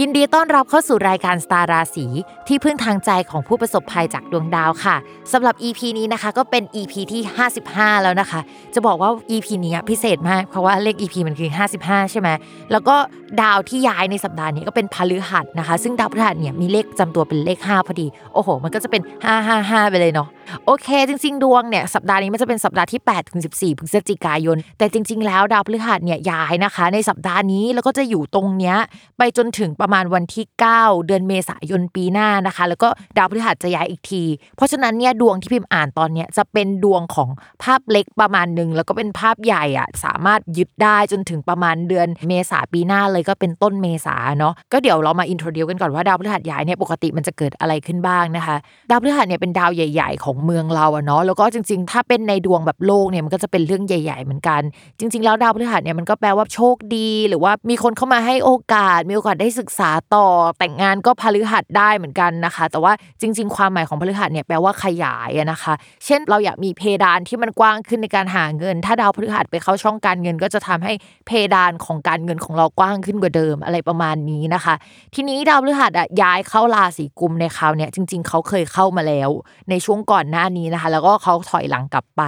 ยินดีต้อนรับเข้าสู่รายการสตาร์ราศีที่พึ่งทางใจของผู้ประสบภัยจากดวงดาวค่ะสำหรับ EP นี้นะคะก็เป็น EP ที่ 55 แล้วนะคะ จะบอกว่า EP นี้พิเศษมากเพราะว่าเลข EP มันคือ 55 ใช่ไหมแล้วก็ดาวที่ย้ายในสัปดาห์นี้ก็เป็นพฤหัสนะคะ ซึ่งดาวพฤหัสเนี่ยมีเลขจำตัวเป็นเลข 5 พอดี โอ้โห มันก็จะเป็น 555 ไปเลยเนาะโอเค จริง ๆ ดวงเนี่ยสัปดาห์นี้มันจะเป็นสัปดาห์ที่8ถึง14พฤศจิกายน แต่จริง ๆ แล้วดาวพฤหัสเนี่ยย้ายนะคะ ในสัปดาห์นี้แล้วก็จะอยู่ตรงเนี้ยไปจนถึงปประมาณวันที่ 9 เดือนเมษายนปีหน้านะคะ แล้วก็ดาวพฤหัสจะย้ายอีกที เพราะฉะนั้นเนี่ยดวงที่พิมพ์อ่านตอนเนี้ยจะเป็นดวงของภาพเล็กประมาณหนึ่งแล้วก็เป็นภาพใหญ่อะสามารถยึดได้จนถึงประมาณเดือนเมษาปีหน้าเลยก็เป็นต้นเมษาเนาะก็เดี๋ยวเรามาอินโทรดิวกันก่อนว่าดาวพฤหัสย้ายเนี่ยปกติมันจะเกิดอะไรขึ้นบ้างนะคะ ดาวพฤหัสเนี่ยเป็นดาวใหญ่ ๆ ของเมืองเราอะเนาะแล้วก็จริง ๆ ถ้าเป็นในดวงแบบโลกเนี่ยมันก็จะเป็นเรื่องใหญ่ ๆ เหมือนกัน จริง ๆ แล้วดาวพฤหัสเนี่ยมันก็แปลว่าโชคดี หรือว่ามีคนเข้ามาให้โอกาสมีโอกาสได้ศึกษาต่อแต่งงานก็พฤหัสได้เหมือนกันนะคะ แต่ว่าจริง ๆ ความหมายของพฤหัสเนี่ยแปลว่าขยายนะคะ เช่นเราอยากมีเพดานที่มันกว้างขึ้นในการหาเงิน ถ้าดาวพฤหัสไปเข้าช่องการเงิน ก็จะทำให้เพดานของการเงินของเรากว้างขึ้นกว่าเดิมอะไรประมาณนี้นะคะ ทีนี้ดาวพฤหัสอะย้ายเข้าราศีกุมในคราวเนี่ยจริง ๆ เขาเคยเข้ามาแล้ว ในช่วงก่อนหน้านี้นะคะ แล้วก็เขาถอยหลังกลับไป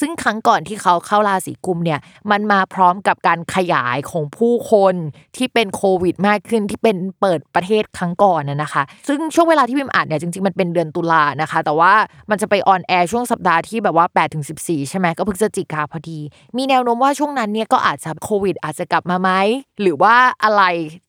ซึ่งครั้งก่อนที่เขาเข้าราศีกุมเนี่ยมันมาพร้อมกับการขยายของผู้คนที่เป็นโควิดมากขึ้นที่เป็นเปิดประเทศครั้งก่อนนะนะคะ ซึ่งช่วงเวลาที่พิมอ่านเนี่ยจริงๆมันเป็นเดือนตุลานะคะ แต่ว่ามันจะไป on air ช่วงสัปดาห์ที่แบบว่า8ถึง14ใช่ไหมก็พฤศจิกาพอดี มีแนวโน้มว่าช่วงนั้นเนี่ยก็อาจจะโควิด อาจจะกลับมาไหมหรือว่าอะไร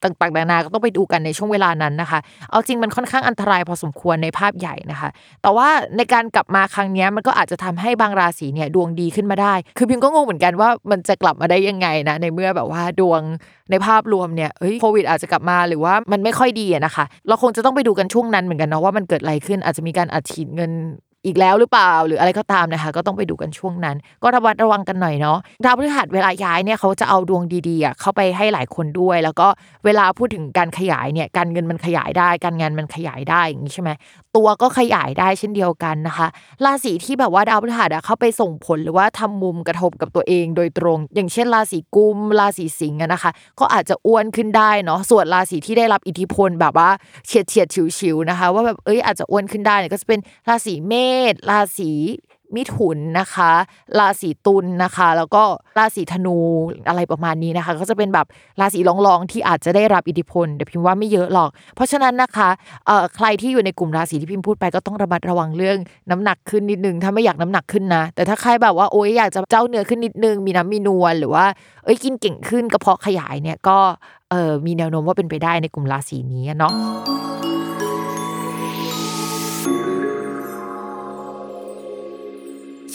ต่างๆนานาก็ต้องไปดูกันในช่วงเวลานั้นนะคะ เอาจริงมันค่อนข้างอันตรายพอสมควรในภาพใหญ่นะคะ แต่ว่าในการกลับมาครั้งนี้มันก็อาจจะทำให้บางราศีเนี่ยดวงดีขึ้นมาได้ คือพิมก็งงเหมือนกันว่ามันจะกลับมาได้ยังไงนะในเมื่อแบบว่าดวงในภาพรวมเนี่ยเฮ้ยโควิดอาจจะกลับมาหรือว่ามันไม่ค่อยดีนะคะ เราคงจะต้องไปดูกันช่วงนั้นเหมือนกันเนาะว่ามันเกิดอะไรขึ้นอาจจะมีการอัดฉีดเงิน อีกแล้วหรือเปล่าหรืออะไรก็ตามนะคะ ก็ต้องไปดูกันช่วงนั้น ก็ระวัดระวังกันหน่อยเนาะดาวพฤหัสเวลาย้ายเนี่ยเขาจะเอาดวงดีๆเข้าไปให้หลายคนด้วย แล้วก็เวลาพูดถึงการขยายเนี่ยการเงินมันขยายได้ การงานมันขยายได้อย่างนี้ใช่ไหมตัวก็ขยายได้เช่นเดียวกันนะคะ ราศีที่แบบว่าดาวพฤหัสเข้าไปส่งผลหรือว่าทำมุมกระทบกับตัวเองโดยตรง อย่างเช่นราศีกุมราศีสิงห์นะคะ ก็อาจจะอ้วนขึ้นได้เนาะส่วนราศีที่ได้รับอิทธิพลแบบว่าเฉียดเฉียดฉิวๆนะคะ ว่าแบบเอ้ยอาจจะอ้วนขึ้นได้เนี่ยก็จะเป็นราศีเมษราศีมิถุนนะคะ ราศีตุลนะคะ แล้วก็ราศีธนูอะไรประมาณนี้นะคะ ก็จะเป็นแบบราศีรองๆที่อาจจะได้รับอิทธิพลแต่พิมพ์ว่าไม่เยอะหรอก เพราะฉะนั้นนะคะเอ่อใครที่อยู่ในกลุ่มราศีที่พิมพ์พูดไปก็ต้องระมัดระวังเรื่องน้ำหนักขึ้นนิดนึง ถ้าไม่อยากน้ำหนักขึ้นนะ แต่ถ้าใครแบบว่าโอ๊ยอยากจะเจ้าเนื้อขึ้นนิดนึง มีน้ำมีนวลหรือว่าเอ้ยกินเก่งขึ้นกระเพาะขยายเนี่ยก็เออมีแนวโน้มว่าเป็นไปได้ในกลุ่มราศีนี้เนาะ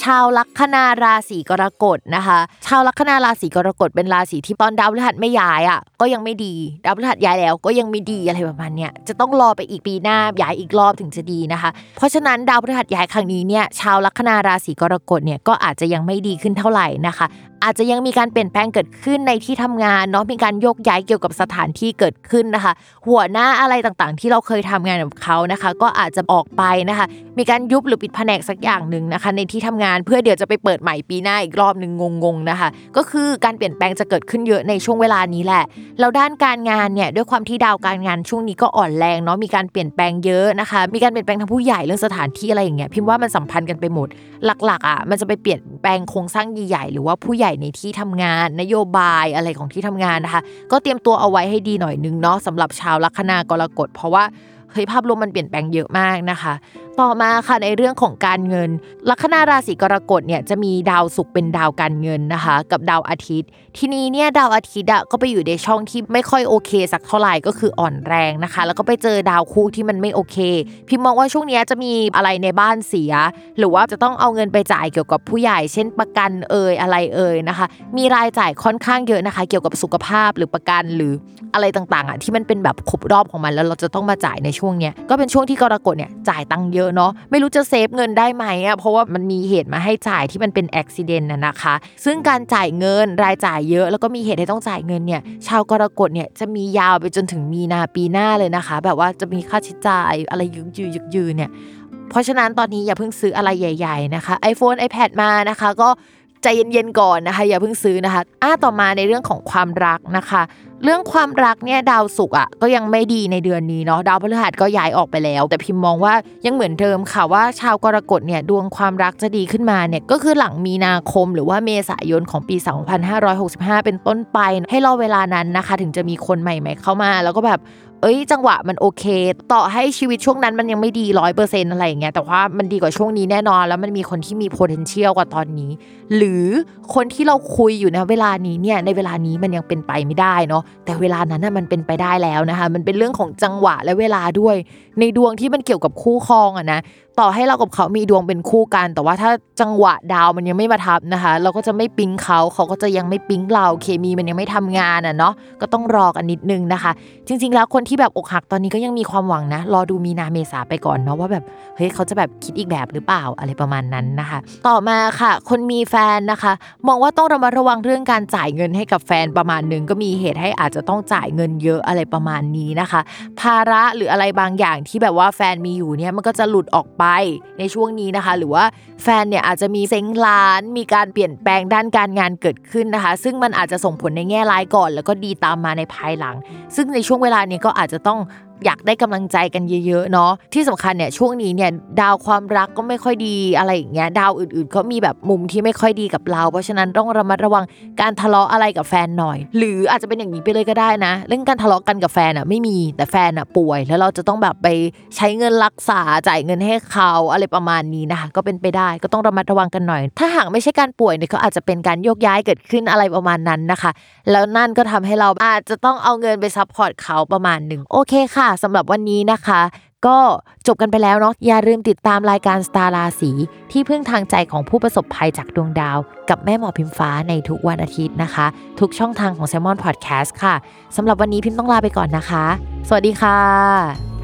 ชาวลัคนาราศีกรกฎนะคะ ชาวลัคนาราศีกรกฎเป็นราศีที่ตอนดาวพฤหัสไม่ย้ายอะก็ยังไม่ดีดาวพฤหัสย้ายแล้วก็ยังไม่ดีอะไรประมาณเนี้ยจะต้องรอไปอีกปีหน้าย้ายอีกรอบถึงจะดีนะคะ เพราะฉะนั้นดาวพฤหัสย้ายครั้งนี้เนี่ยชาวลัคนาราศีกรกฎเนี่ยก็อาจจะยังไม่ดีขึ้นเท่าไหร่นะคะ อาจจะยังมีการเปลี่ยนแปลงเกิดขึ้นในที่ทำงานเนาะมีการโยกย้ายเกี่ยวกับสถานที่เกิดขึ้นนะคะ หัวหน้าอะไรต่างๆ ที่เราเคยทำงานกับเขานะคะ ก็อาจจะออกไปนะคะ มีการยุบหรือปิดแผนกสักอย่างหนึ่งนะคะ ในที่ทำงานเพื่อเดี๋ยวจะไปเปิดใหม่ปีหน้าอีกรอบหนึ่งงงๆนะคะ ก็คือการเปลี่ยนแปลงจะเกิดขึ้นเยอะในช่วงเวลานี้แหละแล้วด้านการงานเนี่ยด้วยความที่ดาวการงานช่วงนี้ก็อ่อนแรงเนาะมีการเปลี่ยนแปลงเยอะนะคะ มีการเปลี่ยนแปลงทางผู้ใหญ่เรื่องสถานที่อะไรอย่างเงี้ยพิมพ์ว่ามันสัมพันธ์กันไปหมด หลักๆอะมันจะไปเปลี่ยนแปลงโครงสร้างใหญ่ๆหรือว่าผู้ใหญ่ในที่ทำงาน นโยบายอะไรของที่ทำงานนะคะ ก็เตรียมตัวเอาไว้ให้ดีหน่อยนึงเนาะสำหรับชาวลัคนากรกฎเพราะว่าเฮ้ยภาพรวมมันเปลี่ยนแปลงเยอะมากนะคะ ต่อมาค่ะในเรื่องของการเงิน ลัคนาราศีกรกฎเนี่ยจะมีดาวศุกร์เป็นดาวการเงินนะคะ กับดาวอาทิตย์ ทีนี้เนี่ยดาวอาทิตย์อะก็ไปอยู่ในช่องที่ไม่ค่อยโอเค สักเท่าไหร่ก็คืออ่อนแรงนะคะ แล้วก็ไปเจอดาวคู่ที่มันไม่โอเคพิมมองว่าช่วงนี้จะมีอะไรในบ้านเสีย หรือว่าจะต้องเอาเงินไปจ่ายเกี่ยวกับผู้ใหญ่ เช่นประกันเอ่ยอะไรเอ่ยนะคะ มีรายจ่ายค่อนข้างเยอะนะคะ เกี่ยวกับสุขภาพหรือประกันหรืออะไรต่างๆอะที่มันเป็นแบบครบรอบของมันแล้วเราจะต้องมาจ่ายในช่วงเนี้ยก็เป็นช่วงที่กรกฎเนี่ยจ่ายตังค์เยอะเนาะไม่รู้จะเซฟเงินได้ไหมอะเพราะว่ามันมีเหตุมาให้จ่ายที่มันเป็นอุบิเหตุน่ะนะคะ ซึ่งการจ่ายเงินรายจ่ายเยอะ แล้วก็มีเหตุให้ต้องจ่ายเงินเนี่ยชาวกรกฎเนี่ยจะมียาวไปจนถึงมีนาปีหน้าเลยนะคะ แบบว่าจะมีค่าใช้จ่ายอะไรยึกยือยึกยือเนี่ยเพราะฉะนั้นตอนนี้อย่าเพิ่งซื้ออะไรใหญ่ ๆนะคะ iPhone iPad มานะคะก็ใจเย็นๆก่อนนะคะอย่าเพิ่งซื้อนะคะอ่าต่อมาในเรื่องของความรักนะคะ เรื่องความรักเนี่ยดาวศุกร์อะก็ยังไม่ดีในเดือนนี้เนาะดาวพฤหัสก็ย้ายออกไปแล้ว แต่พิมพ์มองว่ายังเหมือนเดิมค่ะว่าชาวกรกฎเนี่ยดวงความรักจะดีขึ้นมาเนี่ยก็คือหลังมีนาคมหรือว่าเมษายนของปี 2565 เป็นต้นไป ให้รอเวลานั้นนะคะ ถึงจะมีคนใหม่ ๆ เข้ามา แล้วก็แบบ อ้ยจังหวะมันโอเค ต่อให้ชีวิตช่วงนั้นมันยังไม่ดีร้อยเปอร์เซ็นต์อะไรอย่างเงี้ยแต่ว่ามันดีกว่าช่วงนี้แน่นอน แล้วมันมีคนที่มี potential กว่าตอนนี้ หรือคนที่เราคุยอยู่นะเวลานี้เนี่ยในเวลานี้มันยังเป็นไปไม่ได้เนาะแต่เวลานั้นน่ะมันเป็นไปได้แล้วนะคะมันเป็นเรื่องของจังหวะและเวลาด้วย ในดวงที่มันเกี่ยวกับคู่ครองอะนะ ต่อให้เรากับเขามีดวงเป็นคู่กัน แต่ว่าถ้าจังหวะดาวมันยังไม่มาทับนะคะ เราก็จะไม่ปิ๊งเขาเขาก็จะยังไม่ปิ๊งเราเคมีมันยังไม่ทำงานอะเนาะก็ต้องรอกันนิดนึงนะคะ จริง ๆ แล้วคนที่แบบอกหักตอนนี้ก็ยังมีความหวังนะ รอดูมีนาเมษาไปก่อนเนาะว่าแบบเฮ้ยเขาจะแบบคิดอีกแบบหรือเปล่าอะไรประมาณนั้นนะคะ ต่อมาค่ะ คนมีแฟนนะคะ มองว่าต้องระมัดระวังเรื่องการจ่ายเงินให้กับแฟนประมาณหนึ่งก็มีเหตุให้อาจจะต้องจ่ายเงินเยอะอะไรประมาณนี้นะคะ ภาระหรืออะไรบางอย่างที่แบบว่าแฟนมีอยู่เนี่ยมันก็จะหลุดออกไปในช่วงนี้นะคะ หรือว่าแฟนเนี่ยอาจจะมีเซ็งร้าน มีการเปลี่ยนแปลงด้านการงานเกิดขึ้นนะคะ ซึ่งมันอาจจะส่งผลในแง่ร้ายก่อน แล้วก็ดีตามมาในภายหลัง ซึ่งในช่วงเวลานี้ก็อาจจะต้อง อยากได้กำลังใจกันเยอะๆเนาะที่สำคัญเนี่ยช่วงนี้เนี่ยดาวความรักก็ไม่ค่อยดีอะไรอย่างเงี้ยดาวอื่นๆก็มีแบบมุมที่ไม่ค่อยดีกับเรา เพราะฉะนั้นต้องระมัดระวังการทะเลาะอะไรกับแฟนหน่อย หรืออาจจะเป็นอย่างนี้ไปเลยก็ได้นะ เรื่องการทะเลาะกันกับแฟนอะไม่มีแต่แฟนอะป่วย แล้วเราจะต้องแบบไปใช้เงินรักษาจ่ายเงินให้เขาอะไรประมาณนี้นะคะก็เป็นไปได้ก็ต้องระมัดระวังกันหน่อย ถ้าหากไม่ใช่การป่วยเนี่ยก็อาจจะเป็นการโยกย้ายเกิดขึ้นอะไรประมาณนั้นนะคะ แล้วนั่นก็ทำให้เราอาจจะต้องเอาเงินไป support เขาประมาณหนึ่งโอเคค่ะค่ะสำหรับวันนี้นะคะ ก็จบกันไปแล้วเนาะอย่าลืมติดตามรายการสตาร์ราศีที่พึ่งทางใจของผู้ประสบภัยจากดวงดาว กับแม่หมอพิมฟ้าในทุกวันอาทิตย์นะคะ ทุกช่องทางของ Salmon Podcast ค่ะสำหรับวันนี้พิมต้องลาไปก่อนนะคะ สวัสดีค่ะ